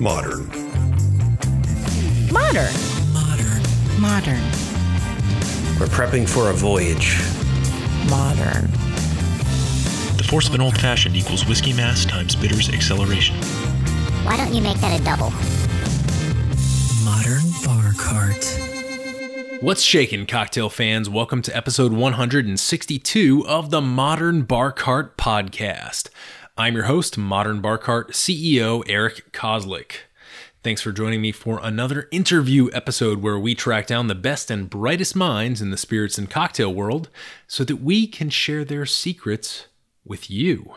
Modern. Modern. Modern. Modern. We're prepping for a voyage. Modern. The force of an old fashioned equals whiskey mass times bitters acceleration. Why don't you make that a double? Modern Bar Cart. What's shaking, cocktail fans? Welcome to episode 162 of the Modern Bar Cart podcast. I'm your host, Modern Bar Cart CEO Eric Kozlik. Thanks for joining me for another interview episode where we track down the best and brightest minds in the spirits and cocktail world so that we can share their secrets with you.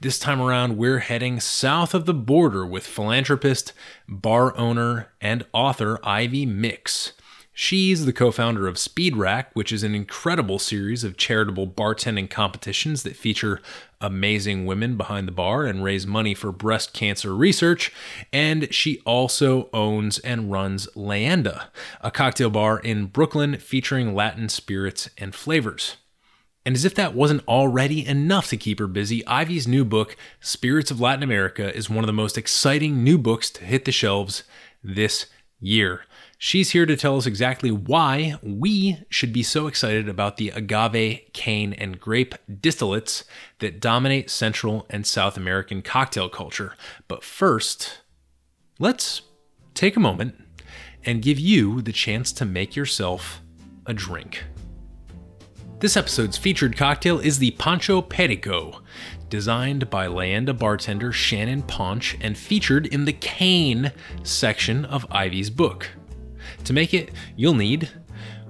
This time around, we're heading south of the border with philanthropist, bar owner, and author Ivy Mix. She's the co founder of Speed Rack, which is an incredible series of charitable bartending competitions that feature amazing women behind the bar and raise money for breast cancer research. And she also owns and runs Leyenda, a cocktail bar in Brooklyn featuring Latin spirits and flavors. And as if that wasn't already enough to keep her busy, Ivy's new book, Spirits of Latin America, is one of the most exciting new books to hit the shelves this year. She's here to tell us exactly why we should be so excited about the agave, cane, and grape distillates that dominate Central and South American cocktail culture. But first, let's take a moment and give you the chance to make yourself a drink. This episode's featured cocktail is the Pancho Perico, designed by Leyenda bartender Shannon Ponche and featured in the cane section of Ivy's book. To make it, you'll need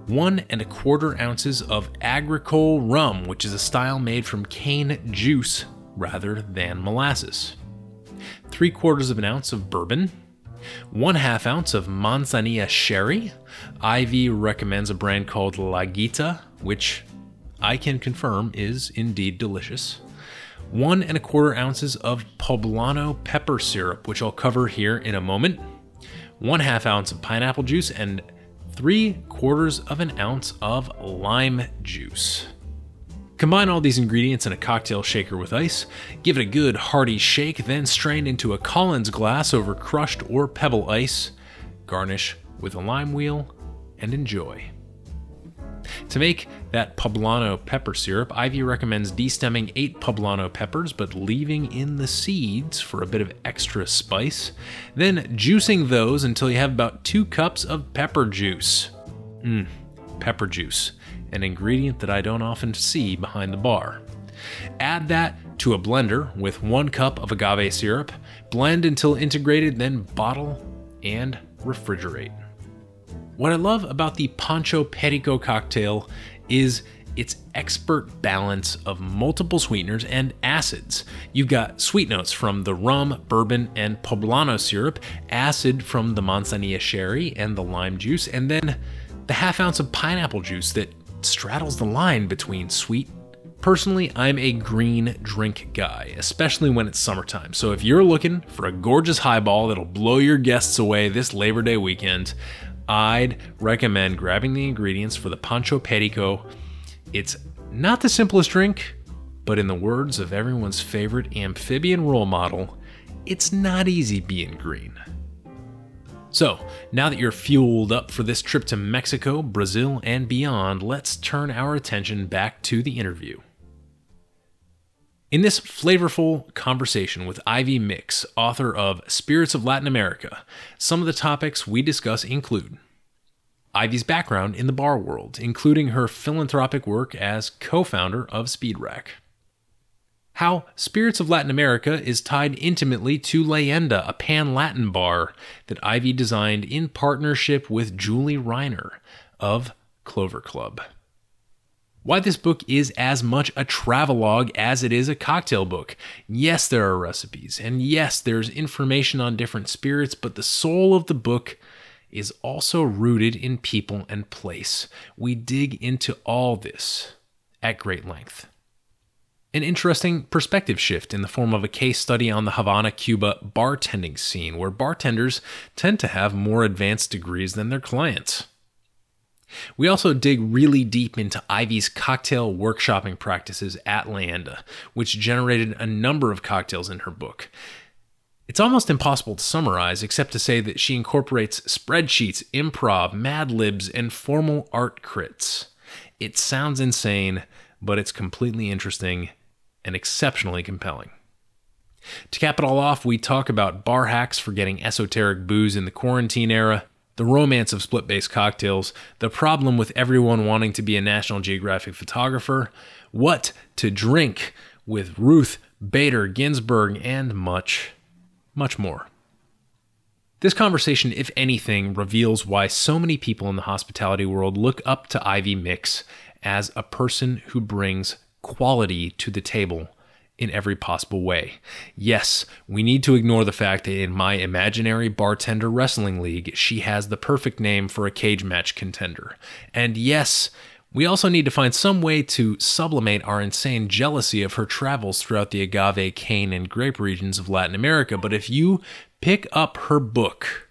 one and a quarter ounces of agricole rum, which is a style made from cane juice rather than molasses, three quarters of an ounce of bourbon, one half ounce of manzanilla sherry. Ivy recommends a brand called La Guita, which I can confirm is indeed delicious. One and a quarter ounces of poblano pepper syrup, which I'll cover here in a moment one half ounce of pineapple juice, and three quarters of an ounce of lime juice. Combine all these ingredients in a cocktail shaker with ice, give it a good hearty shake, then strain into a Collins glass over crushed or pebble ice, garnish with a lime wheel, and enjoy. To make that poblano pepper syrup, Ivy recommends destemming 8 poblano peppers but leaving in the seeds for a bit of extra spice. Then juicing those until you have about 2 cups of pepper juice. Mmm, pepper juice, an ingredient that I don't often see behind the bar. Add that to a blender with 1 cup of agave syrup, blend until integrated, then bottle and refrigerate. What I love about the Pancho Perico cocktail is its expert balance of multiple sweeteners and acids. You've got sweet notes from the rum, bourbon, and poblano syrup, acid from the manzanilla sherry and the lime juice, and then the half ounce of pineapple juice that straddles the line between sweet. Personally, I'm a green drink guy, especially when it's summertime. So if you're looking for a gorgeous highball that'll blow your guests away this Labor Day weekend, I'd recommend grabbing the ingredients for the Pancho Perico. It's not the simplest drink, but in the words of everyone's favorite amphibian role model, it's not easy being green. So, now that you're fueled up for this trip to Mexico, Brazil, and beyond, let's turn our attention back to the interview. In this flavorful conversation with Ivy Mix, author of Spirits of Latin America, some of the topics we discuss include Ivy's background in the bar world, including her philanthropic work as co founder of Speed Rack. How Spirits of Latin America is tied intimately to Leyenda, a pan Latin bar that Ivy designed in partnership with Julie Reiner of Clover Club why this book is as much a travelogue as it is a cocktail book. Yes, there are recipes, and yes, there's information on different spirits, but the soul of the book is also rooted in people and place. We dig into all this at great length. An interesting perspective shift in the form of a case study on the Havana, Cuba bartending scene, where bartenders tend to have more advanced degrees than their clients. We also dig really deep into Ivy's cocktail workshopping practices at Leyenda, which generated a number of cocktails in her book. It's almost impossible to summarize except to say that she incorporates spreadsheets, improv, mad libs, and formal art crits. It sounds insane, but it's completely interesting and exceptionally compelling. To cap it all off, we talk about bar hacks for getting esoteric booze in the quarantine era, the romance of split based cocktails, the problem with everyone wanting to be a National Geographic photographer, what to drink with Ruth Bader Ginsburg, and much, much more. This conversation, if anything, reveals why so many people in the hospitality world look up to Ivy Mix as a person who brings quality to the table in every possible way. Yes, we need to ignore the fact that in my imaginary bartender wrestling league, she has the perfect name for a cage match contender. And yes, we also need to find some way to sublimate our insane jealousy of her travels throughout the agave, cane, and grape regions of Latin America. But if you pick up her book,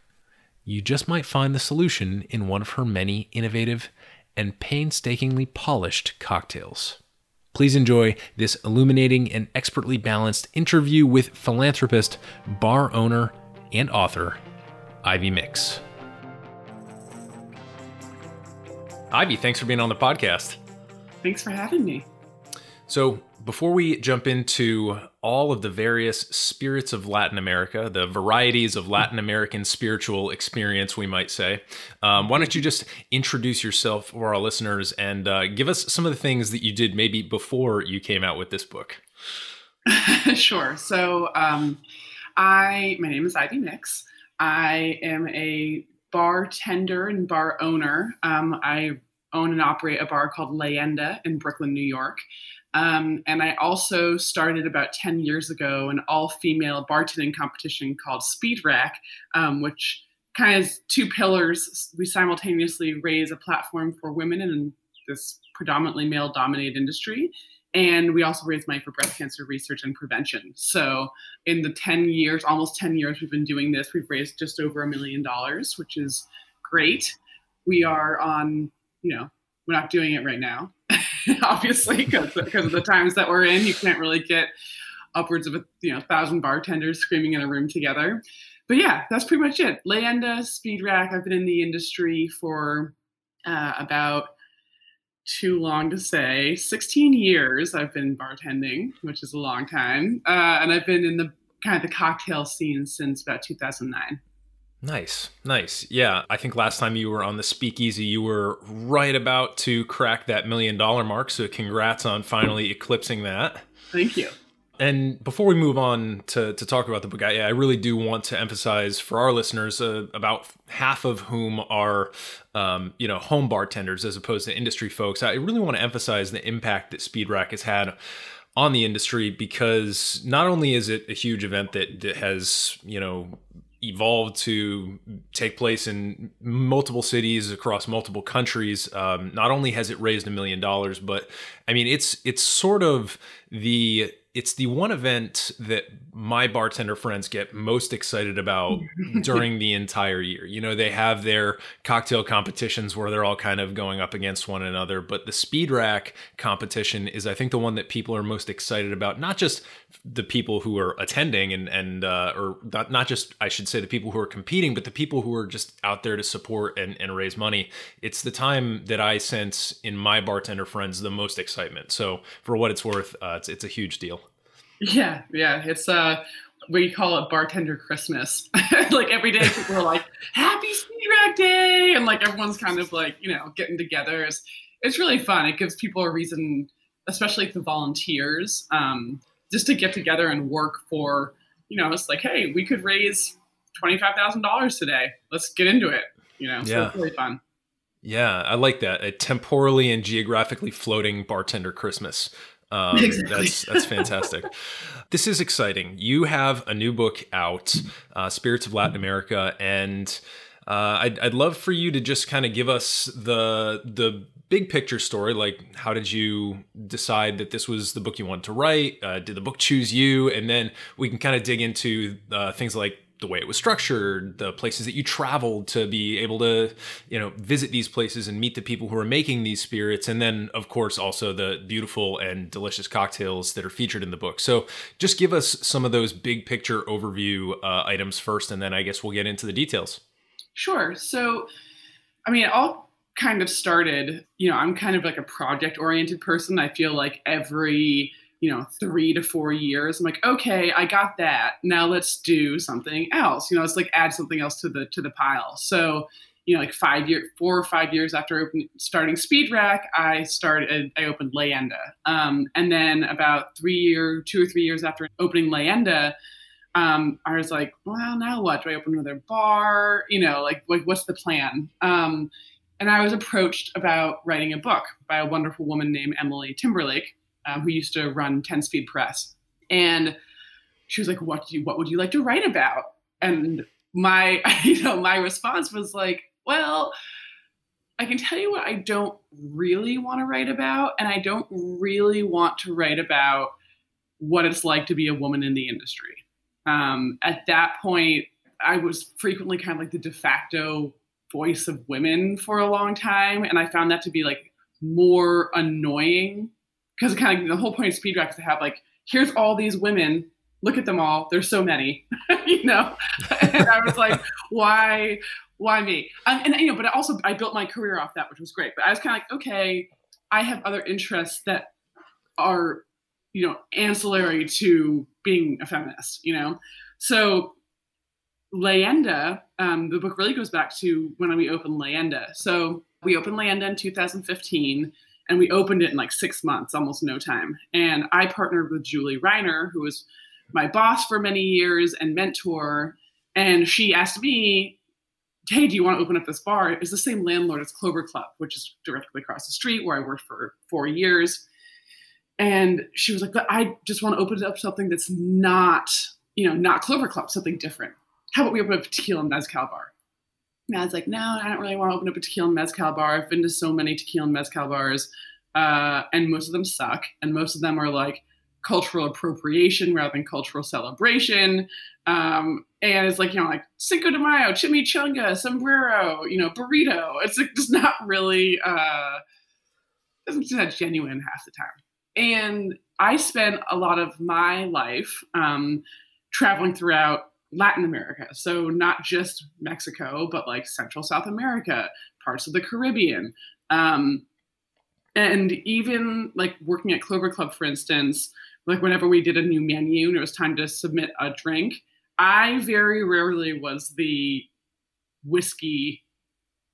you just might find the solution in one of her many innovative and painstakingly polished cocktails. Please enjoy this illuminating and expertly balanced interview with philanthropist, bar owner, and author, Ivy Mix. Ivy, thanks for being on the podcast. Thanks for having me. So, before we jump into all of the various spirits of Latin America, the varieties of Latin American spiritual experience, we might say, um, why don't you just introduce yourself for our listeners and uh, give us some of the things that you did maybe before you came out with this book? sure. So, um, I my name is Ivy Mix. I am a bartender and bar owner. Um, I own and operate a bar called Leyenda in Brooklyn, New York. Um, and I also started about 10 years ago an all female bartending competition called Speed Rack, um, which kind of two pillars. We simultaneously raise a platform for women in this predominantly male dominated industry. And we also raise money for breast cancer research and prevention. So, in the 10 years, almost 10 years we've been doing this, we've raised just over a million dollars, which is great. We are on, you know, we're not doing it right now, obviously, because of the times that we're in. You can't really get upwards of a you know thousand bartenders screaming in a room together. But yeah, that's pretty much it. Leyenda, Speed Rack. I've been in the industry for uh, about too long to say 16 years i've been bartending which is a long time uh, and i've been in the kind of the cocktail scene since about 2009 Nice, nice. Yeah, I think last time you were on the speakeasy, you were right about to crack that million dollar mark. So congrats on finally eclipsing that. Thank you. And before we move on to, to talk about the book, I, I really do want to emphasize for our listeners, uh, about half of whom are, um, you know, home bartenders as opposed to industry folks. I really want to emphasize the impact that Speed Rack has had on the industry because not only is it a huge event that, that has, you know, evolved to take place in multiple cities across multiple countries. Um, not only has it raised a million dollars, but I mean, it's it's sort of the it's the one event that my bartender friends get most excited about during the entire year. You know, they have their cocktail competitions where they're all kind of going up against one another, but the speed rack competition is, I think, the one that people are most excited about. Not just the people who are attending and and uh, or not, not just I should say the people who are competing, but the people who are just out there to support and, and raise money. It's the time that I sense in my bartender friends the most excitement. So for what it's worth, uh, it's it's a huge deal. Yeah, yeah. It's uh we call it bartender Christmas. like every day people are like, Happy Speed Rack Day and like everyone's kind of like, you know, getting together. It's it's really fun. It gives people a reason, especially the volunteers, um, just to get together and work for, you know, it's like, hey, we could raise twenty five thousand dollars today. Let's get into it. You know, so Yeah. it's really fun. Yeah, I like that. A temporally and geographically floating bartender Christmas. Um, Exactly. That's that's fantastic. this is exciting. You have a new book out, uh, Spirits of Latin America, and uh, I'd, I'd love for you to just kind of give us the the big picture story. Like, how did you decide that this was the book you wanted to write? Uh, did the book choose you? And then we can kind of dig into uh, things like the way it was structured, the places that you traveled to be able to, you know, visit these places and meet the people who are making these spirits, and then of course also the beautiful and delicious cocktails that are featured in the book. So just give us some of those big picture overview uh, items first, and then I guess we'll get into the details. Sure. So, I mean, all kind of started. You know, I'm kind of like a project oriented person. I feel like every you know three to four years i'm like okay i got that now let's do something else you know it's like add something else to the to the pile so you know like five year four or five years after open, starting speed rack i started i opened leyenda um, and then about three year two or three years after opening leyenda um, I was like, well, now what? Do I open another bar? You know, like, like what's the plan? Um, and I was approached about writing a book by a wonderful woman named Emily Timberlake, um, who used to run 10 Speed Press. And she was like, what, do you, what would you like to write about? And my, you know, my response was like, well, I can tell you what I don't really want to write about. And I don't really want to write about what it's like to be a woman in the industry. Um, at that point, I was frequently kind of like the de facto voice of women for a long time. And I found that to be like more annoying because kind of the whole point of speed rack is to have like here's all these women look at them all there's so many you know? And i was like why why me? Um, and you know but also i built my career off that which was great but i was kind of like okay i have other interests that are you know ancillary to being a feminist you know? So Leyenda, um, the book really goes back to when we opened Leyenda. So we opened Leyenda in 2015 and we opened it in like six months, almost no time. And I partnered with Julie Reiner, who was my boss for many years and mentor. And she asked me, Hey, do you want to open up this bar? It's the same landlord as Clover Club, which is directly across the street where I worked for four years. And she was like, I just want to open up something that's not, you know, not Clover Club, something different. How about we open up a tequila and mezcal bar? Was like, no, I don't really want to open up a tequila and mezcal bar. I've been to so many tequila and mezcal bars, uh, and most of them suck, and most of them are like cultural appropriation rather than cultural celebration. Um, and it's like you know, like Cinco de Mayo, chimichanga, sombrero, you know, burrito. It's like just not really uh, it's not genuine half the time. And I spent a lot of my life um, traveling throughout Latin America. So not just Mexico, but like Central South America, parts of the Caribbean. Um, and even like working at Clover Club, for instance, like whenever we did a new menu and it was time to submit a drink, I very rarely was the whiskey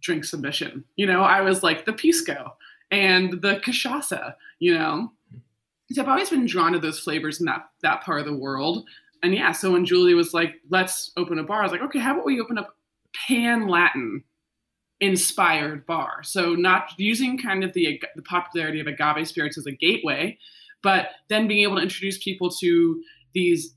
drink submission. You know, I was like the pisco and the cachaça, you know. So I've always been drawn to those flavors in that that part of the world and yeah, so when Julie was like, let's open a bar, I was like, okay, how about we open up pan Latin inspired bar? So not using kind of the, the popularity of agave spirits as a gateway, but then being able to introduce people to these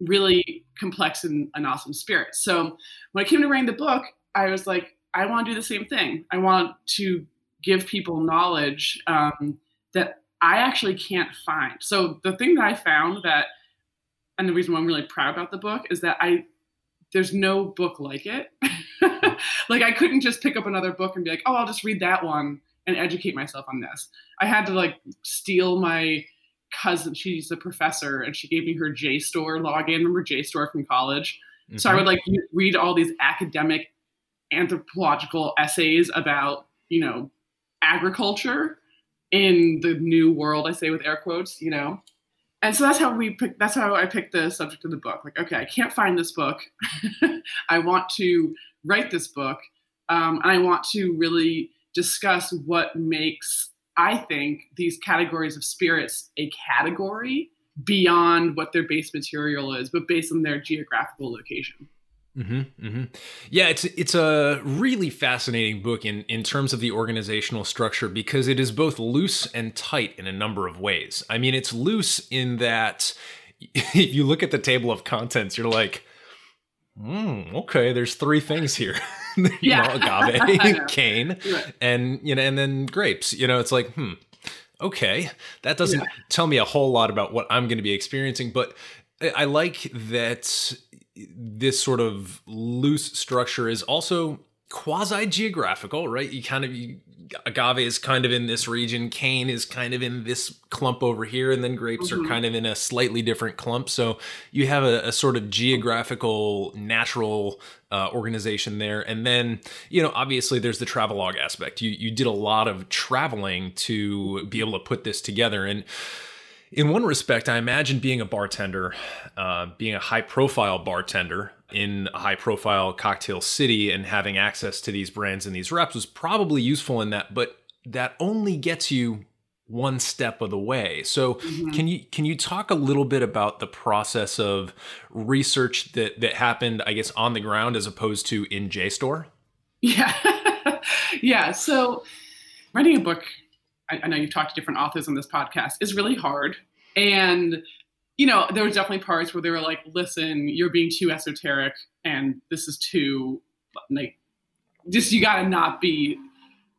really complex and, and awesome spirits. So when I came to writing the book, I was like, I want to do the same thing. I want to give people knowledge um, that I actually can't find. So the thing that I found that and the reason why I'm really proud about the book is that I there's no book like it. like I couldn't just pick up another book and be like, oh, I'll just read that one and educate myself on this. I had to like steal my cousin. She's a professor, and she gave me her JSTOR login. Remember JSTOR from college? Mm-hmm. So I would like read all these academic anthropological essays about you know agriculture in the new world. I say with air quotes, you know and so that's how we pick that's how i picked the subject of the book. Like okay i can't find this book. I want to write this book um, and i want to really discuss what makes i think these categories of spirits a category beyond what their base material is but based on their geographical location Mm-hmm, mm-hmm. Yeah, it's it's a really fascinating book in in terms of the organizational structure because it is both loose and tight in a number of ways. I mean, it's loose in that if you look at the table of contents, you're like, mm, okay, there's three things here. you yeah. know, agave, cane, right. and you know, and then grapes. You know, it's like, hmm, okay, that doesn't yeah. tell me a whole lot about what I'm going to be experiencing, but I like that this sort of loose structure is also quasi geographical, right? You kind of you, agave is kind of in this region, cane is kind of in this clump over here, and then grapes are kind of in a slightly different clump. So you have a, a sort of geographical, natural uh, organization there, and then you know obviously there's the travelogue aspect. You you did a lot of traveling to be able to put this together, and in one respect, I imagine being a bartender, uh, being a high profile bartender in a high profile cocktail city and having access to these brands and these reps was probably useful in that, but that only gets you one step of the way. So can you can you talk a little bit about the process of research that that happened, I guess, on the ground as opposed to in JSTOR? Yeah. yeah. So writing a book, I, I know you've talked to different authors on this podcast, is really hard. And, you know, there were definitely parts where they were like, listen, you're being too esoteric and this is too, like, just you got to not be.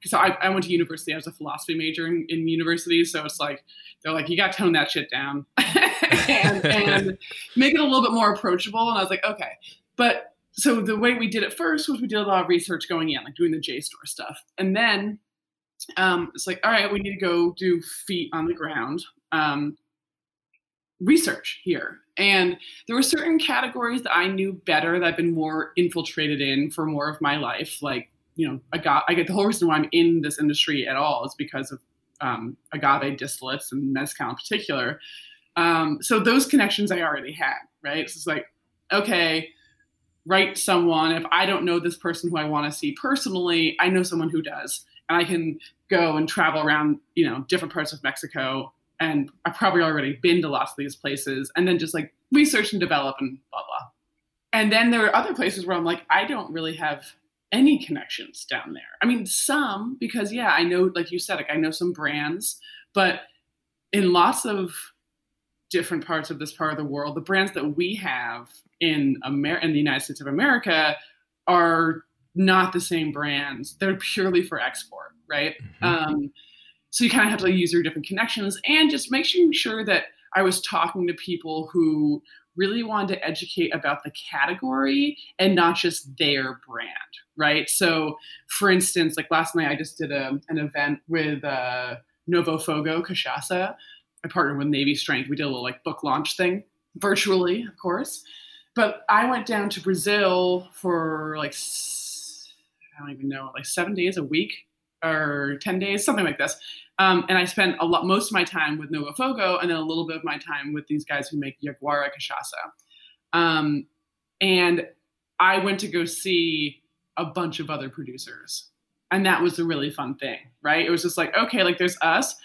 So I, I went to university. I was a philosophy major in, in university. So it's like, they're like, you got to tone that shit down and, and make it a little bit more approachable. And I was like, okay. But so the way we did it first was we did a lot of research going in, like doing the JSTOR stuff. And then um, it's like, all right, we need to go do feet on the ground um, research here. And there were certain categories that I knew better that I've been more infiltrated in for more of my life. Like, you know, I get the whole reason why I'm in this industry at all is because of um, agave distillates and mezcal in particular. Um, so those connections I already had, right? So it's like, okay, write someone. If I don't know this person who I want to see personally, I know someone who does. And I can go and travel around, you know, different parts of Mexico. And I've probably already been to lots of these places and then just like research and develop and blah, blah. And then there are other places where I'm like, I don't really have any connections down there. I mean, some, because yeah, I know, like you said, like I know some brands, but in lots of different parts of this part of the world, the brands that we have in Amer- in the United States of America are not the same brands. They're purely for export, right? Um, so you kind of have to use your different connections and just making sure that I was talking to people who really wanted to educate about the category and not just their brand, right? So, for instance, like last night, I just did a, an event with uh, Novo Fogo Cachaça. I partnered with Navy Strength. We did a little like book launch thing virtually, of course. But I went down to Brazil for like I don't even know, like seven days a week or ten days, something like this. Um, and I spent a lot, most of my time with Novo Fogo, and then a little bit of my time with these guys who make Yaguara Cachaça. Um, and I went to go see a bunch of other producers, and that was a really fun thing, right? It was just like, okay, like there's us,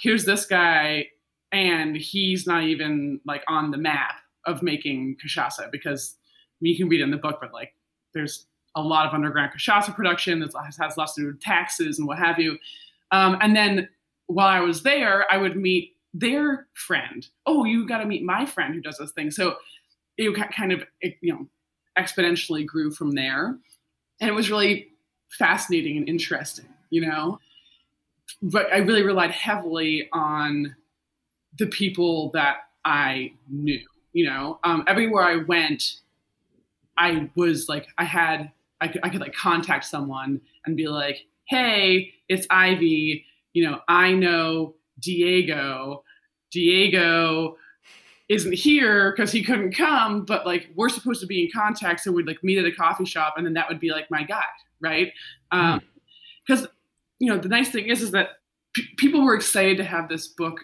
here's this guy, and he's not even like on the map of making cachaça because you can read in the book, but like there's a lot of underground cachaça production that has, has lots to do with taxes and what have you. Um, and then while I was there, I would meet their friend. Oh, you got to meet my friend who does this thing. So it kind of it, you know exponentially grew from there, and it was really fascinating and interesting. You know, but I really relied heavily on the people that I knew. You know, um, everywhere I went, I was like, I had, I could, I could like contact someone and be like, hey, it's Ivy. You know, I know Diego. Diego isn't here because he couldn't come, but like we're supposed to be in contact, so we'd like meet at a coffee shop, and then that would be like my guide, right? Hmm. Um, because you know, the nice thing is, is that p- people were excited to have this book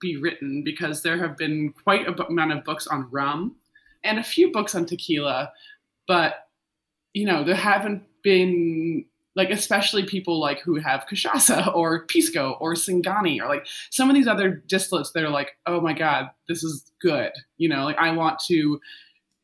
be written because there have been quite a amount of books on rum and a few books on tequila, but you know, there haven't been like especially people like who have cachaça or pisco or singani or like some of these other distillates that are like, oh my god, this is good. You know, like I want to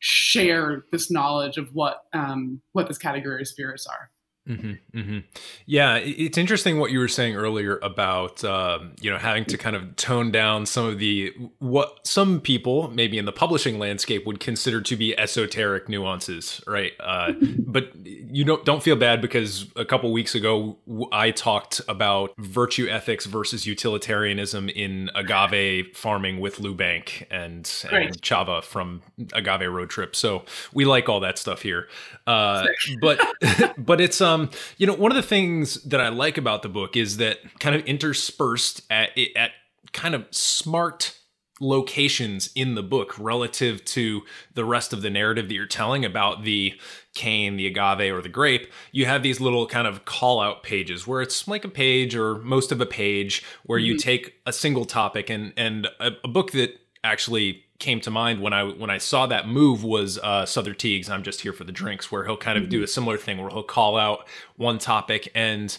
share this knowledge of what um, what this category of spirits are. Mm-hmm, mm-hmm. Yeah, it's interesting what you were saying earlier about um, you know having to kind of tone down some of the what some people maybe in the publishing landscape would consider to be esoteric nuances, right? Uh, but you don't don't feel bad because a couple weeks ago I talked about virtue ethics versus utilitarianism in agave farming with Lou Bank and, and Chava from Agave Road Trip. So we like all that stuff here, uh, but but it's um um, you know, one of the things that I like about the book is that kind of interspersed at at kind of smart locations in the book relative to the rest of the narrative that you're telling about the cane, the agave, or the grape, you have these little kind of call out pages where it's like a page or most of a page where mm-hmm. you take a single topic and and a, a book that actually came to mind when I when I saw that move was uh, Sother Teague's I'm just here for the drinks, where he'll kind of mm-hmm. do a similar thing where he'll call out one topic and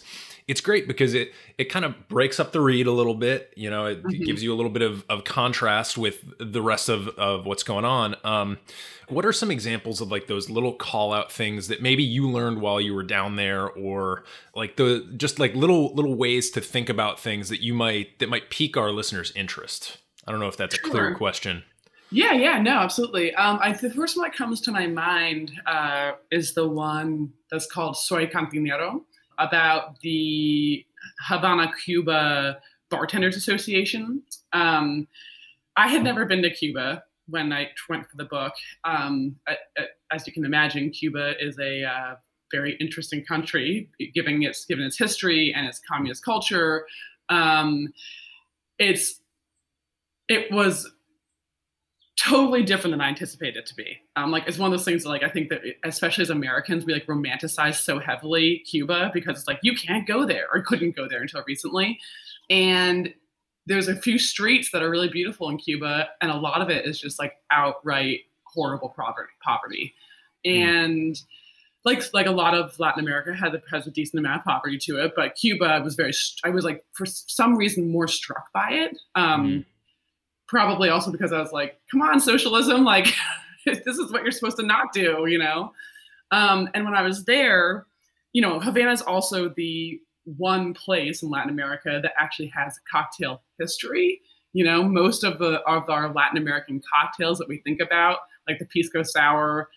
it's great because it it kind of breaks up the read a little bit. You know, it mm-hmm. gives you a little bit of, of contrast with the rest of, of what's going on. Um, what are some examples of like those little call out things that maybe you learned while you were down there or like the just like little little ways to think about things that you might that might pique our listeners' interest? I don't know if that's a clear question. Yeah, yeah, no, absolutely. Um, I, the first one that comes to my mind uh, is the one that's called Soy Cantinero about the Havana, Cuba Bartenders Association. Um, I had never been to Cuba when I went for the book. Um, I, I, as you can imagine, Cuba is a uh, very interesting country, given its given its history and its communist culture. Um, it's it was totally different than I anticipated it to be. Um, like it's one of those things that, like I think that especially as Americans we like romanticize so heavily Cuba because it's like you can't go there or couldn't go there until recently, and there's a few streets that are really beautiful in Cuba, and a lot of it is just like outright horrible poverty. poverty. Mm. And like like a lot of Latin America had has a decent amount of poverty to it, but Cuba was very. I was like for some reason more struck by it. Um, mm probably also because I was like, come on, socialism, like this is what you're supposed to not do, you know? Um, and when I was there, you know, Havana is also the one place in Latin America that actually has cocktail history. You know, most of the of our Latin American cocktails that we think about, like the pisco sour,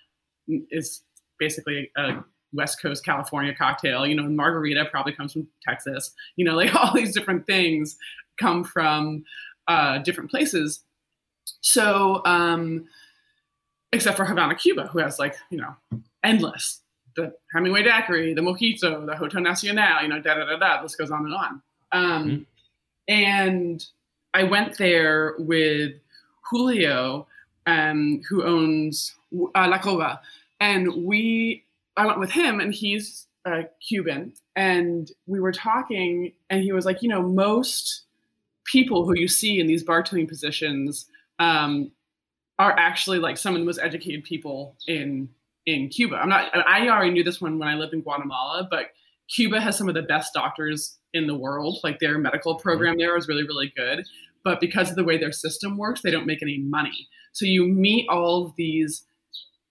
is basically a West Coast California cocktail. You know, margarita probably comes from Texas. You know, like all these different things come from uh, different places. So, um, except for Havana, Cuba, who has like, you know, endless. The Hemingway Daiquiri, the Mojito, the Hotel Nacional, you know, da da da da. This goes on and on. Um, mm-hmm. And I went there with Julio, um, who owns uh, La Trova, and we. I went with him, and he's uh, Cuban, and we were talking, and he was like, you know, most people who you see in these bartending positions um, are actually like some of the most educated people in in Cuba. I'm not. I already knew this one when I lived in Guatemala, but Cuba has some of the best doctors in the world. Like their medical program mm-hmm. there is really really good, but because of the way their system works, they don't make any money. So you meet all of these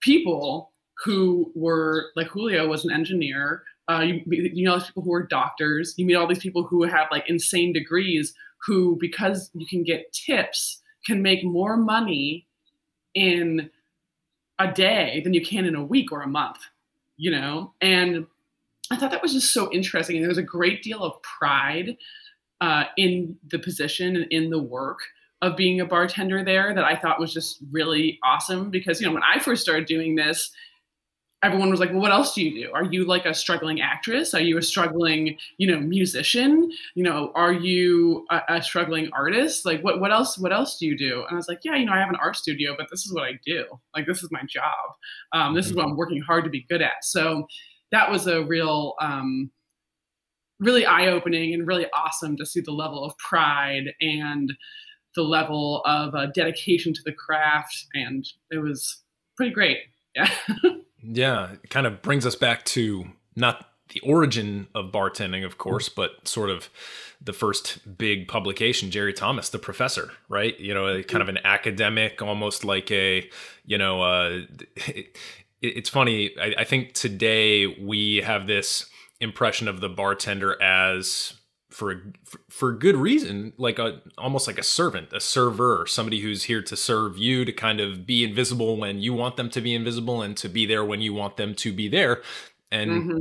people who were like Julio was an engineer. Uh, you, you know, these people who are doctors. You meet all these people who have like insane degrees who, because you can get tips, can make more money in a day than you can in a week or a month, you know? And I thought that was just so interesting. And there was a great deal of pride uh, in the position and in the work of being a bartender there that I thought was just really awesome because, you know, when I first started doing this, everyone was like, well, what else do you do? Are you like a struggling actress? Are you a struggling, you know, musician? You know, are you a, a, struggling artist? Like, what, what else, what else do you do? And I was like, yeah, you know, I have an art studio, but this is what I do. Like, this is my job. Um, this is what I'm working hard to be good at. So that was a real, um, really eye opening and really awesome to see the level of pride and the level of uh, dedication to the craft. And it was pretty great. Yeah. Yeah, it kind of brings us back to not the origin of bartending, of course, but sort of the first big publication, Jerry Thomas, the professor, right? You know, kind of an academic, almost like a, you know, uh, it, it's funny. I, I think today we have this impression of the bartender as for for good reason like a almost like a servant a server somebody who's here to serve you to kind of be invisible when you want them to be invisible and to be there when you want them to be there. And mm-hmm.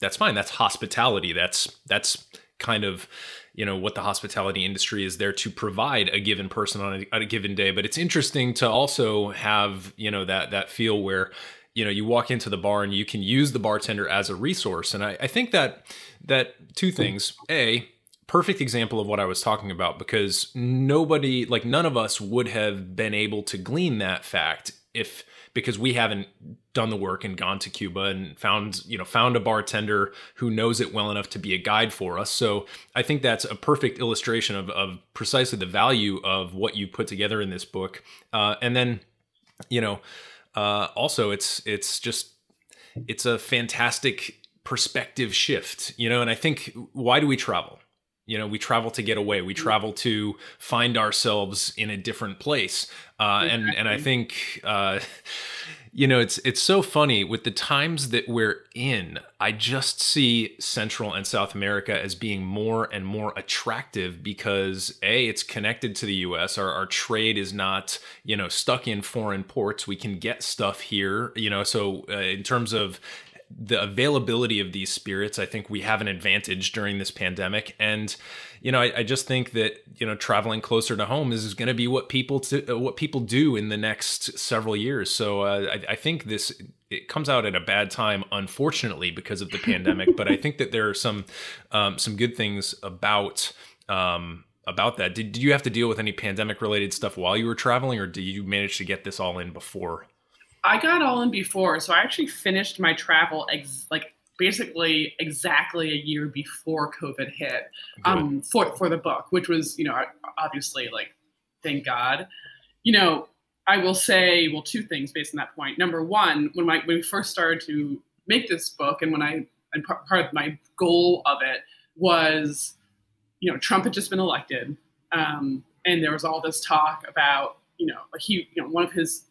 that's fine. That's hospitality. That's that's kind of you know what the hospitality industry is there to provide a given person on a, on a given day. But it's interesting to also have you know that that feel where you know you walk into the bar and you can use the bartender as a resource. And I, I think that that two things. A perfect example of what I was talking about because nobody, like none of us would have been able to glean that fact if because we haven't done the work and gone to Cuba and found, you know, found a bartender who knows it well enough to be a guide for us. So I think that's a perfect illustration of, of precisely the value of what you put together in this book. Uh, and then, you know, uh, also it's it's just it's a fantastic perspective shift, you know, and I think why do we travel? You know we travel to get away. We mm-hmm. travel to find ourselves in a different place. Uh, and and i think uh, you know it's it's so funny with the times that we're in i just see central and south america as being more and more attractive because a it's connected to the us our, our trade is not you know stuck in foreign ports. We can get stuff here you know. So uh, in terms of the availability of these spirits, I think we have an advantage during this pandemic. And you know, I, I just think that you know traveling closer to home is going to be what people to, uh, what people do in the next several years. So uh, I, I think this it comes out at a bad time, unfortunately, because of the pandemic. But I think that there are some um, some good things about. Um, about that did, did you have to deal with any pandemic related stuff while you were traveling or did you manage to get this all in before I got all in before, so I actually finished my travel ex- like basically exactly a year before COVID hit um, for for the book, which was you know obviously like thank God. You know, I will say well two things based on that point. Number one, when my when we first started to make this book, and when I and part of my goal of it was, you know, Trump had just been elected, um, and there was all this talk about you know like he you know one of his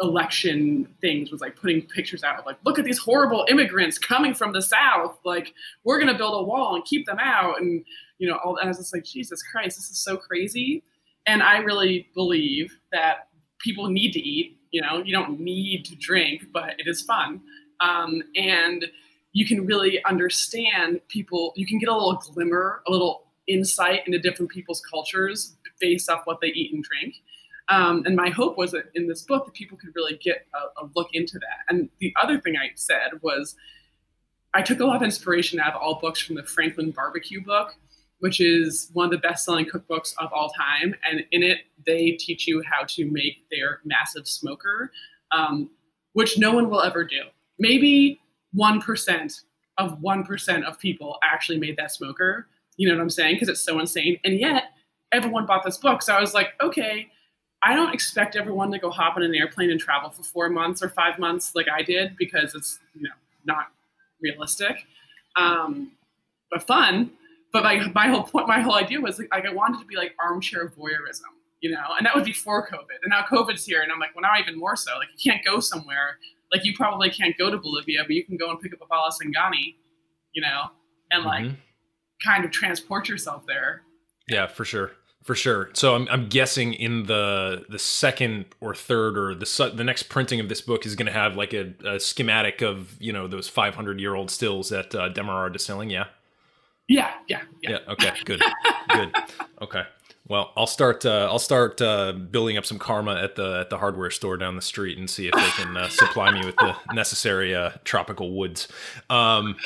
election things was like putting pictures out of like look at these horrible immigrants coming from the south. Like we're going to build a wall and keep them out and you know all and i was just like jesus christ this is so crazy. And i really believe that people need to eat you know? You don't need to drink but it is fun. Um, and you can really understand people you can get a little glimmer a little insight into different people's cultures based off what they eat and drink um, and my hope was that in this book that people could really get a, a, look into that. And the other thing I said was I took a lot of inspiration out of all books from the Franklin Barbecue book, which is one of the best-selling cookbooks of all time. And in it, they teach you how to make their massive smoker, um, which no one will ever do. Maybe one percent of one percent of people actually made that smoker. You know what I'm saying? Because it's so insane. And yet, everyone bought this book. So I was like, okay I don't expect everyone to go hop on an airplane and travel for four months or five months like I did because it's you know not realistic, um, but fun. But my, my whole point, my whole idea was like I wanted to be like armchair voyeurism, you know, and that was before COVID. And now COVID's here, and I'm like, well, now even more so. Like you can't go somewhere. Like you probably can't go to Bolivia, but you can go and pick up a bala Singani, you know, and like mm-hmm. kind of transport yourself there. Yeah, for sure for sure. So I'm, I'm guessing in the the second or third or the the next printing of this book is going to have like a, a, schematic of you know those 500 year old stills that uh, Demerara Distilling. Yeah. Yeah. Yeah. Yeah. yeah okay. Good. good. Okay. Well, I'll start. Uh, I'll start uh, building up some karma at the at the hardware store down the street and see if they can uh, supply me with the necessary uh, tropical woods. Um,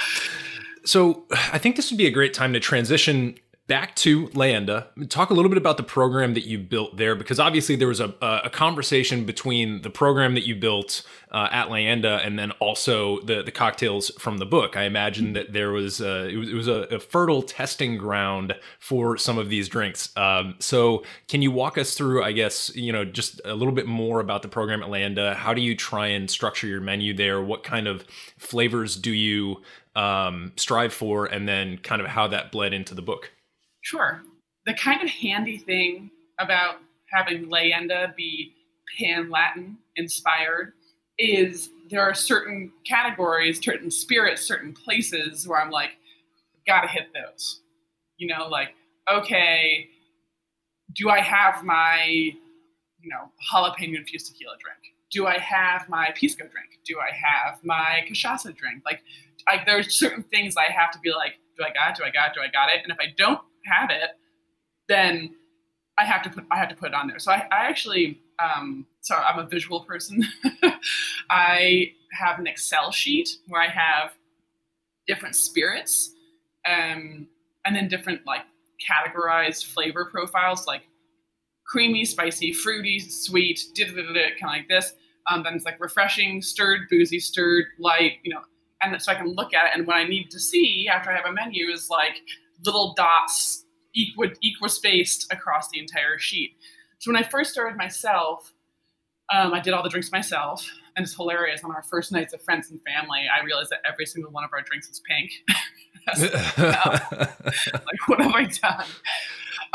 so I think this would be a great time to transition back to Leyenda. Talk a little bit about the program that you built there, because obviously there was a, a conversation between the program that you built uh, at Leyenda and then also the the cocktails from the book. I imagine that there was a, it was, it was a, a, fertile testing ground for some of these drinks. Um, so can you walk us through, I guess, you know, just a little bit more about the program at Leyenda? How do you try and structure your menu there? What kind of flavors do you um, strive for, and then kind of how that bled into the book? Sure. The kind of handy thing about having Leyenda be pan Latin inspired is there are certain categories, certain spirits, certain places where I'm like, gotta hit those. You know, like, okay, do I have my, you know, jalapeno infused tequila drink? Do I have my pisco drink? Do I have my cachaça drink? Like, I, there's certain things I have to be like, do I got it? Do I got it? Do I got it? And if I don't have it, then I have to put I have to put it on there. So I, I actually um, so I'm a visual person. I have an Excel sheet where I have different spirits, um, and then different like categorized flavor profiles, like creamy, spicy, fruity, sweet, kind of like this. Um, then it's like refreshing, stirred, boozy, stirred, light, you know. And so I can look at it, and what I need to see after I have a menu is like little dots, equi equispaced across the entire sheet. So when I first started myself, um, I did all the drinks myself, and it's hilarious. On our first nights of friends and family, I realized that every single one of our drinks was pink. like, what have I done?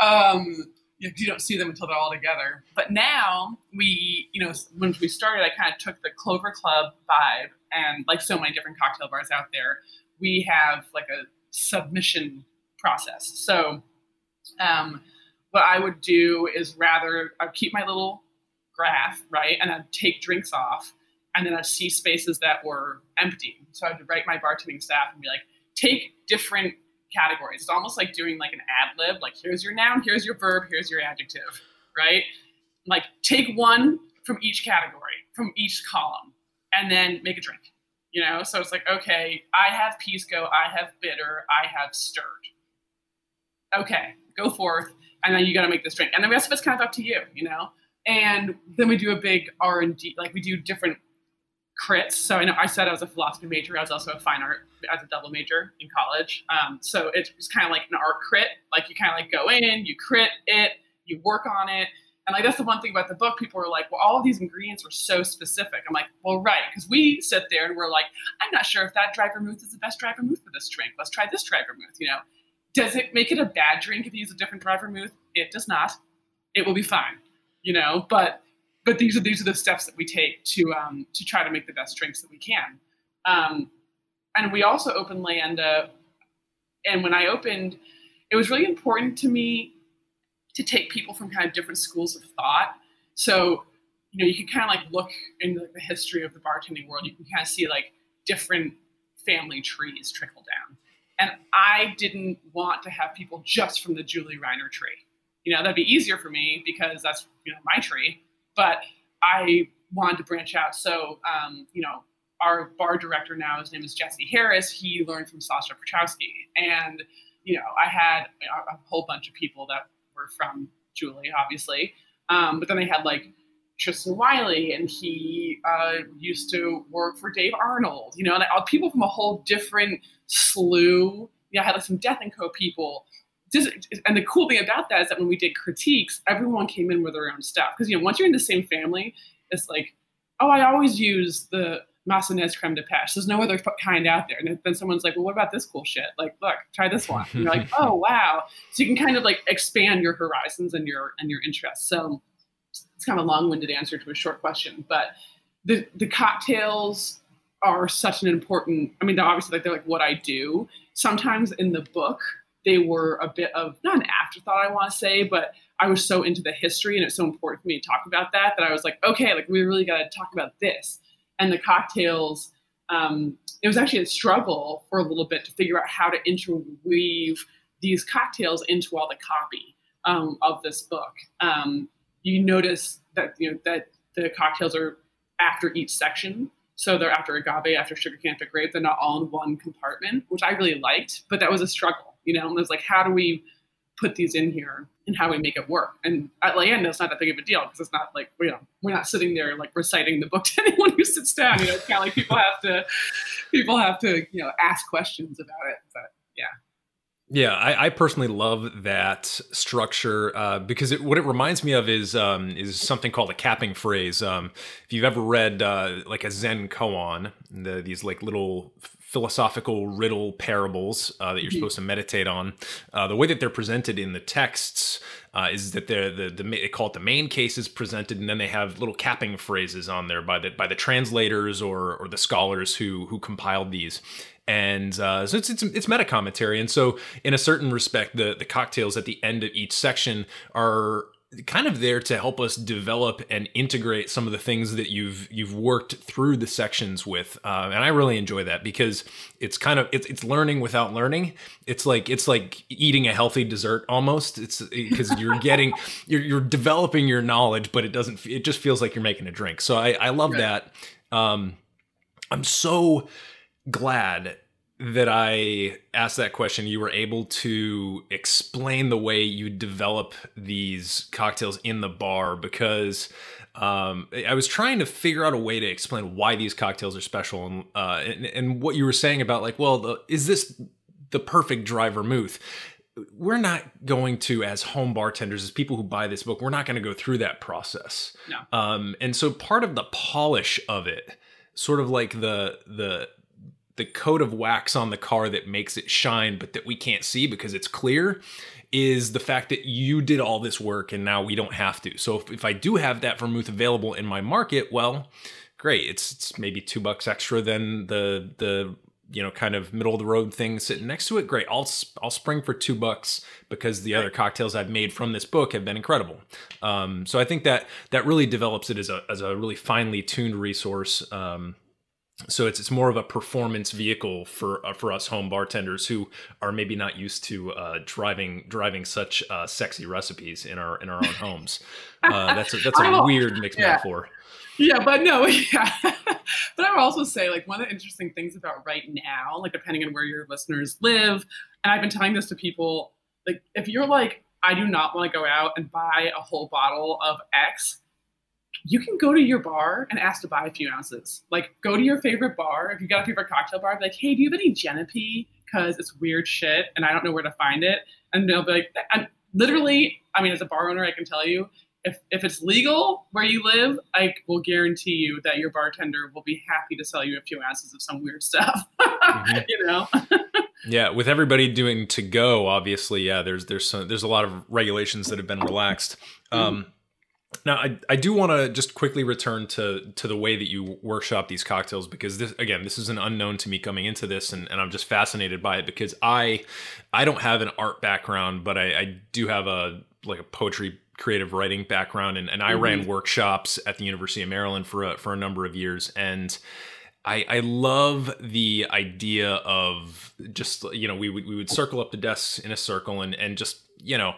Um, you, you don't see them until they're all together. But now we, you know, when we started, I kind of took the Clover Club vibe, and like so many different cocktail bars out there, we have like a submission process. So, um, what I would do is rather I'd keep my little graph, right, and I'd take drinks off, and then I'd see spaces that were empty. So I'd write my bartending staff and be like, take different categories. It's almost like doing like a Mad Lib, like here's your noun, here's your verb, here's your adjective, right? Like take one from each category, from each column, and then make a drink. You know, so it's like, okay, I have pisco, I have bitter, I have stirred. Okay, go forth, and then you got to make this drink, and the rest of it's kind of up to you, you know. And then we do a big R and D, like we do different crits. So I know I said I was a philosophy major. I was also a fine art as a double major in college. Um, so it was kind of like an art crit. Like you kind of like go in, you crit it, you work on it. And like that's the one thing about the book. People are like, well, all of these ingredients were so specific. I'm like, well, right, because we sit there and we're like, I'm not sure if that dry vermouth is the best dry vermouth for this drink. Let's try this dry vermouth. You know, does it make it a bad drink if you use a different dry vermouth? It does not. It will be fine. You know, but but these are these are the steps that we take to um, to try to make the best drinks that we can. Um, and we also opened Leyenda. And when I opened, it was really important to me to take people from kind of different schools of thought. So, you know, you can kind of like look in the history of the bartending world. You can kind of see like different family trees trickle down. And I didn't want to have people just from the Julie Reiner tree. You know, that'd be easier for me because that's you know my tree but I wanted to branch out. So, um, you know, our bar director now, his name is Jesse Harris. He learned from Sasha Petraske. And, you know, I had a whole bunch of people that were from Julie, obviously. Um, but then I had like Tristan Willey, and he uh, used to work for Dave Arnold, you know, and I, people from a whole different slew. You know, I had like some Death and Co. people just, and the cool thing about that is that when we did critiques, everyone came in with their own stuff. Because you know, once you're in the same family, it's like, oh, I always use the Massenez creme de pêche. There's no other kind out there. And then someone's like, well, what about this cool shit? Like, look, try this one. And you're like, oh wow. So you can kind of like expand your horizons and your and your interests. So it's kind of a long-winded answer to a short question, but the the cocktails are such an important. I mean, they're obviously like they're like what I do. Sometimes in the book, they were a bit of not an afterthought, I want to say, but I was so into the history and it's so important for me to talk about that that I was like, okay, like we really got to talk about this. And the cocktails, um, it was actually a struggle for a little bit to figure out how to interweave these cocktails into all the copy um, of this book. Um, you notice that you know that the cocktails are after each section. So they're after agave, after sugar cane, after grape. They're not all in one compartment, which I really liked, but that was a struggle you know, and it's like, how do we put these in here and how we make it work? And at Leyenda, it's not that big of a deal because it's not like, you know, we're not sitting there like reciting the book to anyone who sits down. You know, it's kind of like people have to, people have to, you know, ask questions about it. But yeah. Yeah, I, I, personally love that structure uh, because it, what it reminds me of is um, is something called a capping phrase. Um, if you've ever read uh, like a Zen koan, the, these like little philosophical riddle parables uh, that you're Mhm. supposed to meditate on. Uh, the way that they're presented in the texts uh, is that they're the, the they call it the main cases presented, and then they have little capping phrases on there by the by the translators or or the scholars who who compiled these. And uh, so it's, it's it's meta commentary, and so in a certain respect, the the cocktails at the end of each section are kind of there to help us develop and integrate some of the things that you've you've worked through the sections with. Uh, and i really enjoy that because it's kind of it's, it's learning without learning. It's like it's like eating a healthy dessert almost. It's because you're getting you're, you're developing your knowledge but it doesn't it just feels like you're making a drink. So i i love Right. that. Um i'm so glad that I asked that question, you were able to explain the way you develop these cocktails in the bar because um, I was trying to figure out a way to explain why these cocktails are special and uh, and, and what you were saying about like, well, the, is this the perfect dry vermouth? We're not going to, as home bartenders, as people who buy this book, we're not going to go through that process. No. Um, and so part of the polish of it, sort of like the the the coat of wax on the car that makes it shine, but that we can't see because it's clear, is the fact that you did all this work and now we don't have to. So if, if I do have that vermouth available in my market, well, great. It's, it's maybe two bucks extra than the the you know kind of middle of the road thing sitting next to it. Great. I'll I'll spring for two bucks because the other cocktails I've made from this book have been incredible. Um, so I think that that really develops it as a as a really finely tuned resource. Um, so it's it's more of a performance vehicle for uh, for us home bartenders who are maybe not used to uh, driving driving such uh, sexy recipes in our in our own homes. Uh, that's a, that's a weird mixed yeah. metaphor. Yeah, but no, yeah. but I would also say, like, one of the interesting things about right now, like, depending on where your listeners live, and I've been telling this to people, like, if you're like, I do not want to go out and buy a whole bottle of X, you can go to your bar and ask to buy a few ounces. Like, go to your favorite bar. If you got a favorite cocktail bar, be like, hey, do you have any Genepi? Because it's weird shit and I don't know where to find it. And they'll be like, and literally, I mean, as a bar owner, I can tell you, if, if it's legal where you live, I will guarantee you that your bartender will be happy to sell you a few ounces of some weird stuff. Mhm. you know? Yeah, with everybody doing to go, obviously, yeah, there's there's some, there's a lot of regulations that have been relaxed. Um, now, I, I do want to just quickly return to to the way that you workshop these cocktails because this again this is an unknown to me coming into this and, and I'm just fascinated by it because I I don't have an art background but I, I do have a like a poetry creative writing background and, and I ran mm-hmm. workshops at the University of Maryland for a, for a number of years. And I, I love the idea of just you know we would we would circle up the desks in a circle and and just you know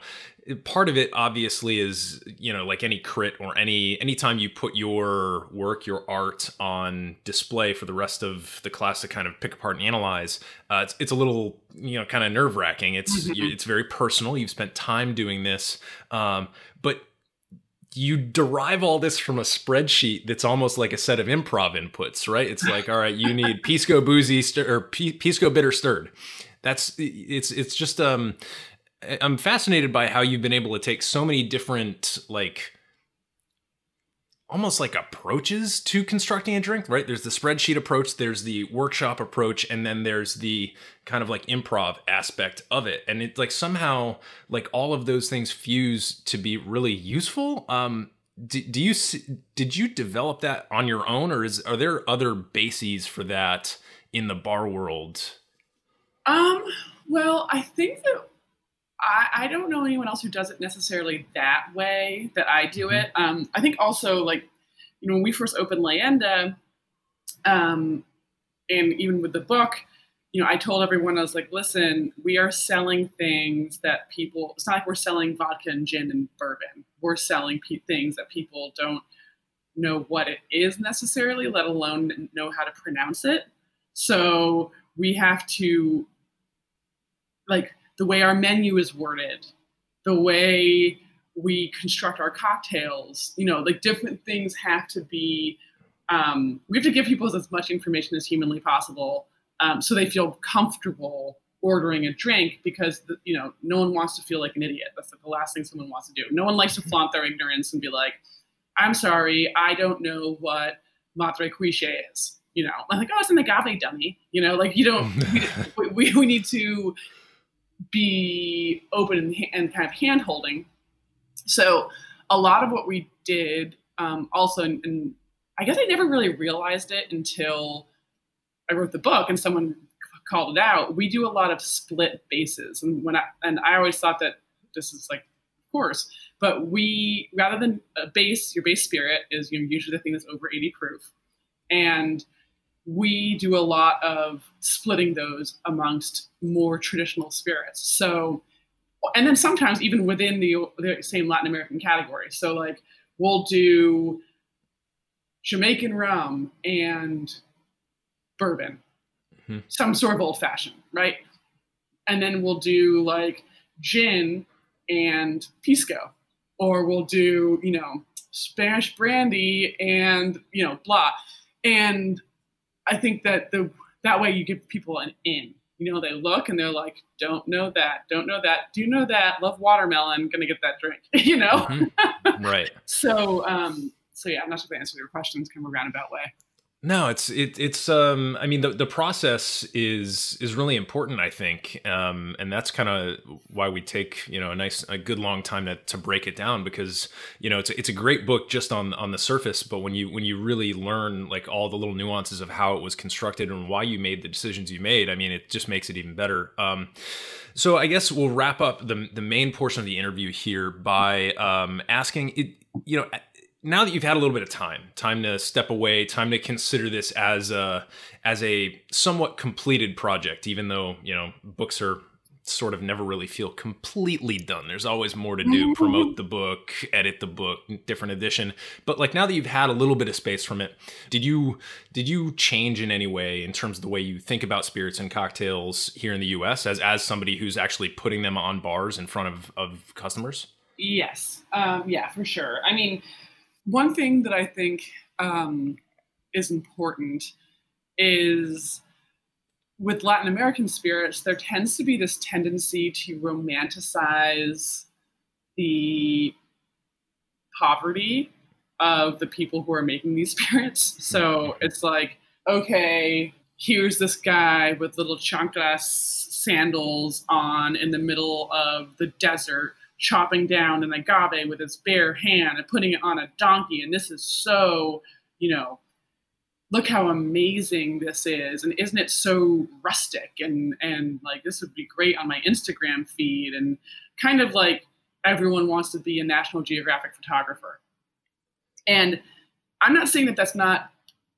part of it obviously is you know like any crit or any anytime you put your work your art on display for the rest of the class to kind of pick apart and analyze uh, it's, it's a little you know kind of nerve wracking it's it's very personal you've spent time doing this um, but you derive all this from a spreadsheet that's almost like a set of improv inputs, right? It's like, all right, you need pisco boozy stir, or pisco bitter stirred. That's it's it's just um I'm fascinated by how you've been able to take so many different like almost like approaches to constructing a drink, right? There's the spreadsheet approach, there's the workshop approach, and then there's the kind of like improv aspect of it. And it like somehow like all of those things fuse to be really useful. Um do, do you did you develop that on your own or is are there other bases for that in the bar world? Um, well, I think that I, I don't know anyone else who does it necessarily that way that I do it. Um, I think also like, you know, when we first opened Leyenda, um, and even with the book, you know, I told everyone I was like, listen, we are selling things that people. It's not like we're selling vodka and gin and bourbon. We're selling pe- things that people don't know what it is necessarily, let alone know how to pronounce it. So we have to like the way our menu is worded, the way we construct our cocktails, you know, like different things have to be, um, we have to give people as much information as humanly possible um, so they feel comfortable ordering a drink because, you know, no one wants to feel like an idiot. That's like the last thing someone wants to do. No one likes to flaunt their ignorance and be like, I'm sorry, I don't know what Madrecuixe is. You know, I'm like, oh, it's an agave dummy. You know, like you don't. we, we, we need to be open and, kind of hand holding. So a lot of what we did um, also, and, I guess I never really realized it until I wrote the book and someone called it out. We do a lot of split bases, and when I and I always thought that this is like, of course, but we rather than a base, your base spirit is you know, usually the thing that's over 80 proof, and we do a lot of splitting those amongst more traditional spirits. So, and then sometimes even within the, the same Latin American category. So, like, we'll do Jamaican rum and bourbon, mm-hmm. some sort of old fashioned, right? And then we'll do like gin and pisco, or we'll do, you know, Spanish brandy and, you know, blah. And I think that the that way you give people an in. You know, they look and they're like, "Don't know that, don't know that, do you know that? Love watermelon, gonna get that drink." you know, mm-hmm. right? so, um, so yeah, I'm not sure if I answered your questions kind of a roundabout way. No, it's it, it's um I mean the the process is is really important I think. Um and that's kind of why we take you know a nice a good long time to, to break it down because you know it's a, it's a great book just on on the surface but when you when you really learn like all the little nuances of how it was constructed and why you made the decisions you made I mean it just makes it even better. Um so I guess we'll wrap up the the main portion of the interview here by um asking it you know now that you've had a little bit of time, time to step away, time to consider this as a as a somewhat completed project, even though you know books are sort of never really feel completely done. There's always more to do. Mm-hmm. Promote the book, edit the book, different edition. But like now that you've had a little bit of space from it, did you did you change in any way in terms of the way you think about spirits and cocktails here in the US as as somebody who's actually putting them on bars in front of of customers? Yes. Um, yeah, for sure. I mean, one thing that I think um, is important is with Latin American spirits, there tends to be this tendency to romanticize the poverty of the people who are making these spirits. So it's like, okay, here's this guy with little chanclas sandals on in the middle of the desert chopping down an agave with his bare hand and putting it on a donkey. And this is so, you know, look how amazing this is. And isn't it so rustic? And and like this would be great on my Instagram feed. And kind of like everyone wants to be a National Geographic photographer. And I'm not saying that that's not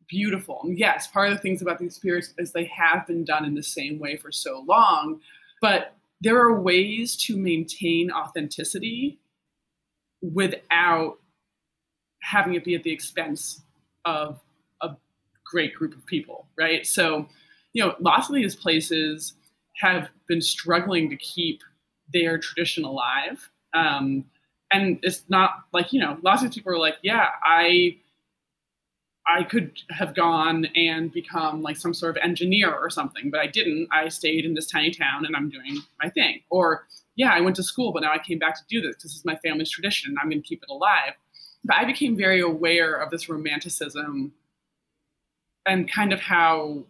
beautiful. And yes, part of the things about these spirits is they have been done in the same way for so long. But there are ways to maintain authenticity without having it be at the expense of a great group of people, right? So, you know, lots of these places have been struggling to keep their tradition alive. Um, and it's not like, you know, lots of people are like, yeah, I I could have gone and become like some sort of engineer or something, but I didn't. I stayed in this tiny town and I'm doing my thing. Or, yeah, I went to school, but now I came back to do this. This is my family's tradition and I'm going to keep it alive. But I became very aware of this romanticism and kind of how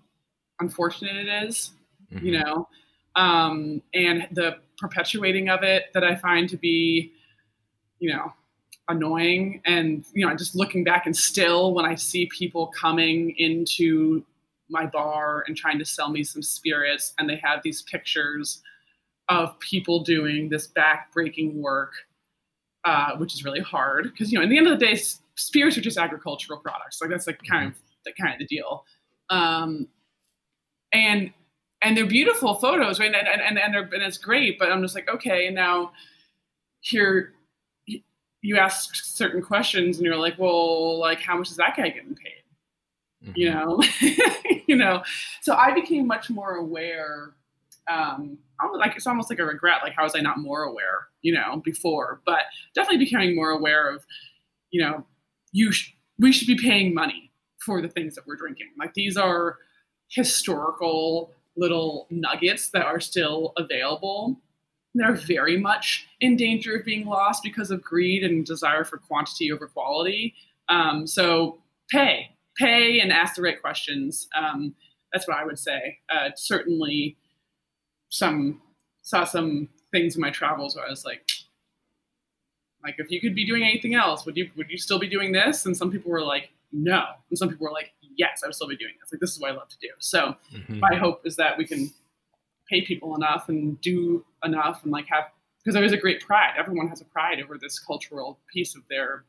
unfortunate it is, mm-hmm. you know, um, and the perpetuating of it that I find to be, you know, annoying. And you know just looking back and still when i see people coming into my bar and trying to sell me some spirits and they have these pictures of people doing this back-breaking work uh, which is really hard because you know in the end of the day spirits are just agricultural products. Like that's like kind of the kind of the deal. Um, and and they're beautiful photos right? And and, and, and, and it's great but i'm just like okay now here you ask certain questions and you're like, well, like how much is that guy getting paid? Mm-hmm. You know, you know. So I became much more aware. Um, like it's almost like a regret. Like how was I not more aware? You know, before, but definitely becoming more aware of, you know, you sh- we should be paying money for the things that we're drinking. Like these are historical little nuggets that are still available they're very much in danger of being lost because of greed and desire for quantity over quality. Um, so pay, pay and ask the right questions. Um, that's what I would say. Uh, certainly, some saw some things in my travels where I was like, like if you could be doing anything else, would you would you still be doing this? And some people were like, no, and some people were like, yes, I would still be doing this. Like this is what I love to do. So Mhm. my hope is that we can pay people enough and do enough and like have because there is a great pride. Everyone has a pride over this cultural piece of their,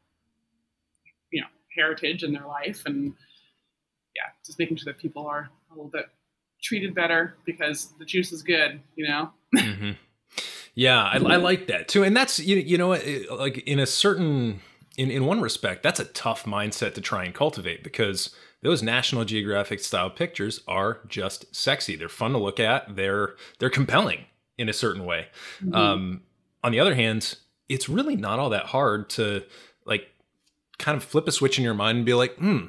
you know, heritage and their life, and yeah, just making sure that people are a little bit treated better because the juice is good, you know. Mhm. Yeah, I, I like that too, and that's you, you know like in a certain in in one respect, that's a tough mindset to try and cultivate because those National Geographic style pictures are just sexy. They're fun to look at. They're they're compelling in a certain way. Um, on the other hand, it's really not all that hard to like kind of flip a switch in your mind and be like, hmm,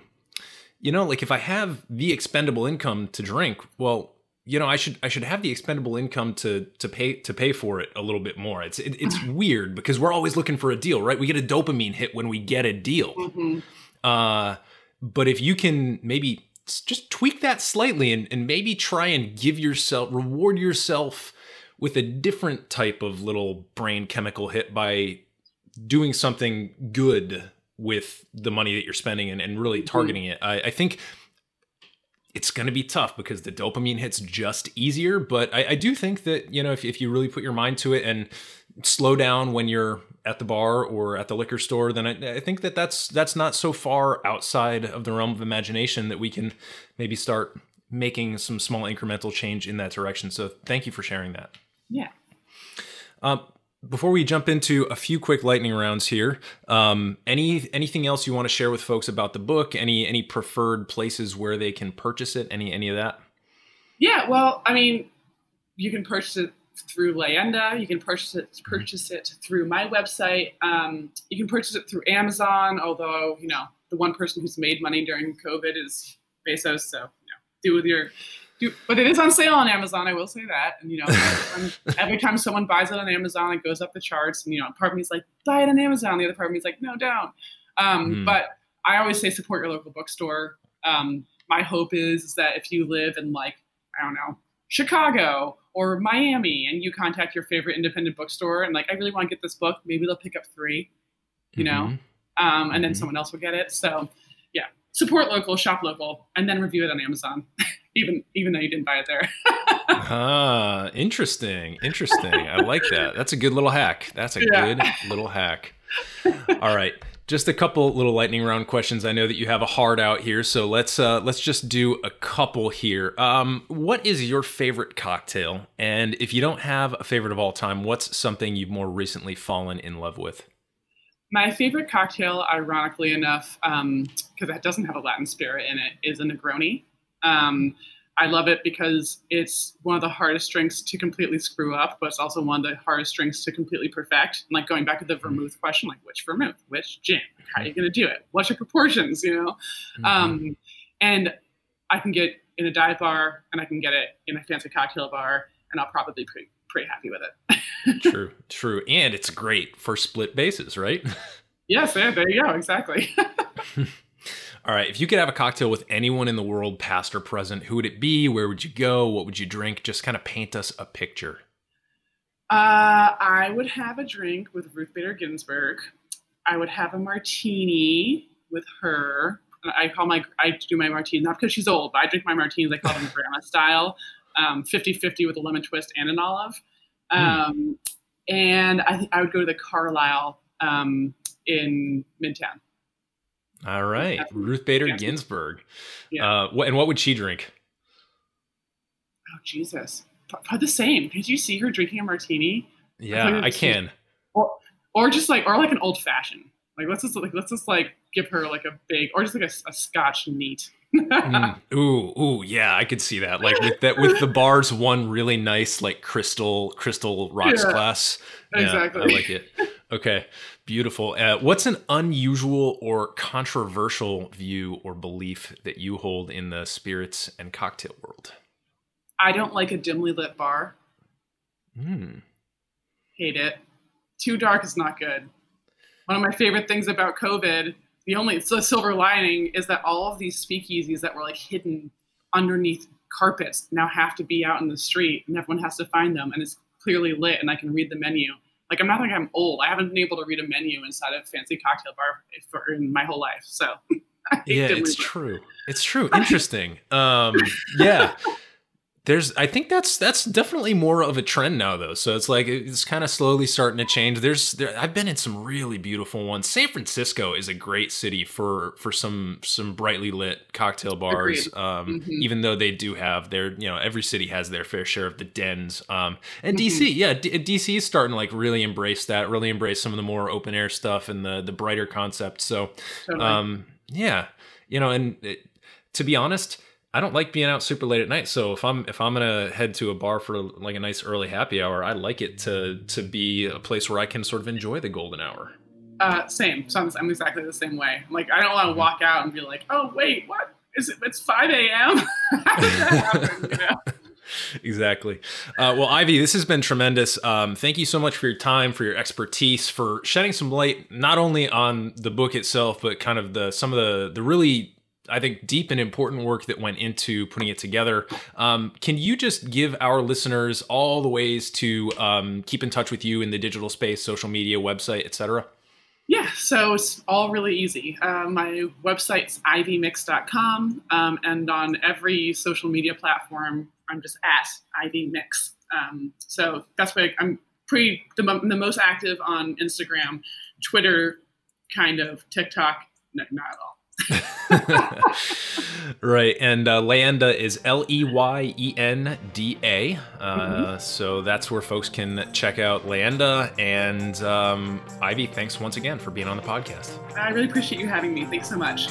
you know, like if I have the expendable income to drink, well, you know, I should I should have the expendable income to to pay to pay for it a little bit more. It's it, it's weird because we're always looking for a deal, right? We get a dopamine hit when we get a deal. Mhm. Uh, but if you can maybe just tweak that slightly and, and maybe try and give yourself, reward yourself with a different type of little brain chemical hit by doing something good with the money that you're spending and, and really mm-hmm. targeting it. I, I think it's going to be tough because the dopamine hits just easier. But I, I do think that, you know, if, if you really put your mind to it and slow down when you're at the bar or at the liquor store, then I, I think that that's that's not so far outside of the realm of imagination that we can maybe start making some small incremental change in that direction. So thank you for sharing that. Yeah. Um, before we jump into a few quick lightning rounds here, um, any anything else you want to share with folks about the book? Any any preferred places where they can purchase it? Any any of that? Yeah, well, I mean, you can purchase it through Leyenda. You can purchase it purchase it through my website. Um, you can purchase it through Amazon. Although you know the one person who's made money during COVID is Bezos, so you know, do with your. Do, but it is on sale on Amazon. I will say that, and you know, every time, every time someone buys it on Amazon, it goes up the charts. And you know, part of me is like, buy it on Amazon. The other part of me is like, no, don't. Um, Mhm. But I always say support your local bookstore. Um, my hope is, is that if you live in like I don't know, Chicago or Miami, and you contact your favorite independent bookstore and like, I really want to get this book, maybe they'll pick up three, you know, Mhm. um, and then Mhm. someone else will get it. So, yeah, support local, shop local, and then review it on Amazon, even even though you didn't buy it there. Ah, interesting. Interesting. I like that. That's a good little hack. That's a Yeah. good little hack. All right. Just a couple little lightning round questions. I know that you have a hard out here, so let's uh let's just do a couple here. Um what is your favorite cocktail? And if you don't have a favorite of all time, what's something you've more recently fallen in love with? My favorite cocktail, ironically enough, because it doesn't have a Latin spirit in it, is a Negroni. Um, I love it because it's one of the hardest drinks to completely screw up, but it's also one of the hardest drinks to completely perfect. And like going back to the vermouth question, like which vermouth, which gin, how are you going to do it? What's your proportions? You know, Mm-hmm. um, and I can get in a dive bar, and I can get it in a fancy cocktail bar, and I'll probably be pretty pretty happy with it. true, true. And it's great for split bases, right? yes, yeah, there you go, exactly. All right. If you could have a cocktail with anyone in the world, past or present, who would it be? Where would you go? What would you drink? Just kind of paint us a picture. Uh, I would have a drink with Ruth Bader Ginsburg. I would have a martini with her. I call my I do my martinis not because she's old, but I drink my martinis. I call them grandma style, um, 50-50 with a lemon twist and an olive. Um, And I think I would go to the Carlyle um, in Midtown. All right. Ruth Bader Yeah. Ginsburg. Yeah. Uh, what, and what would she drink? Oh Jesus! But the same. Could you see her drinking a martini? Yeah, I it's- can. or or just like or like an old fashioned. Like let's just like let's just like give her like a big or just like a, a Scotch neat. Mm, ooh, ooh, yeah, I could see that. Like with that, with the bars, one really nice like crystal, crystal rocks Yeah, glass. Yeah, exactly. I like it. Okay, beautiful. Uh, what's an unusual or controversial view or belief that you hold in the spirits and cocktail world? I don't like a dimly lit bar. Hmm. Hate it. Too dark is not good. One of my favorite things about COVID, the only the silver lining is that all of these speakeasies that were like hidden underneath carpets now have to be out in the street and everyone has to find them and it's clearly lit and I can read the menu. Like I'm not like I'm old. I haven't been able to read a menu inside a fancy cocktail bar for in my whole life. So yeah, it's true. It's true. Interesting. um, yeah there's i think that's that's definitely more of a trend now though so it's like it's kind of slowly starting to change there's there, i've been in some really beautiful ones san francisco is a great city for for some some brightly lit cocktail bars um, mm-hmm. even though they do have their you know every city has their fair share of the dens um, and dc mm-hmm. yeah D- dc is starting to like really embrace that really embrace some of the more open air stuff and the the brighter concept so totally. um yeah you know and it, to be honest I don't like being out super late at night. So if I'm if I'm gonna head to a bar for like a nice early happy hour, I like it to to be a place where I can sort of enjoy the golden hour. Uh, same. So I'm, I'm exactly the same way. Like I don't want to mm-hmm. walk out and be like, oh wait, what is it? It's 5 a.m. exactly. Uh, well, Ivy, this has been tremendous. Um, thank you so much for your time, for your expertise, for shedding some light not only on the book itself, but kind of the some of the the really I think, deep and important work that went into putting it together. Um, can you just give our listeners all the ways to um, keep in touch with you in the digital space, social media, website, etc.? Yeah, so it's all really easy. Uh, my website's ivymix.com, um, and on every social media platform, I'm just at ivymix. Um, so that's why I'm pretty the, the most active on Instagram, Twitter, kind of TikTok, no, not at all. right. And uh, Leyenda is L E Y E N D A. Uh, mm-hmm. So that's where folks can check out Leyenda. And um, Ivy, thanks once again for being on the podcast. I really appreciate you having me. Thanks so much.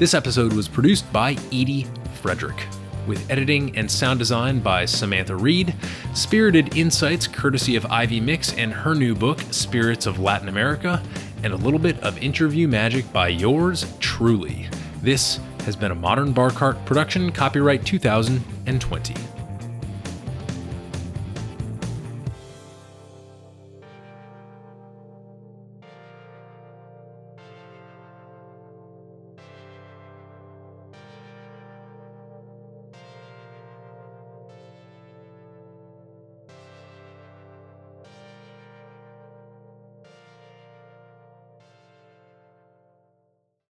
This episode was produced by Edie Frederick, with editing and sound design by Samantha Reed, spirited insights courtesy of Ivy Mix and her new book, Spirits of Latin America, and a little bit of interview magic by yours truly. This has been a Modern Bar Cart production, copyright 2020.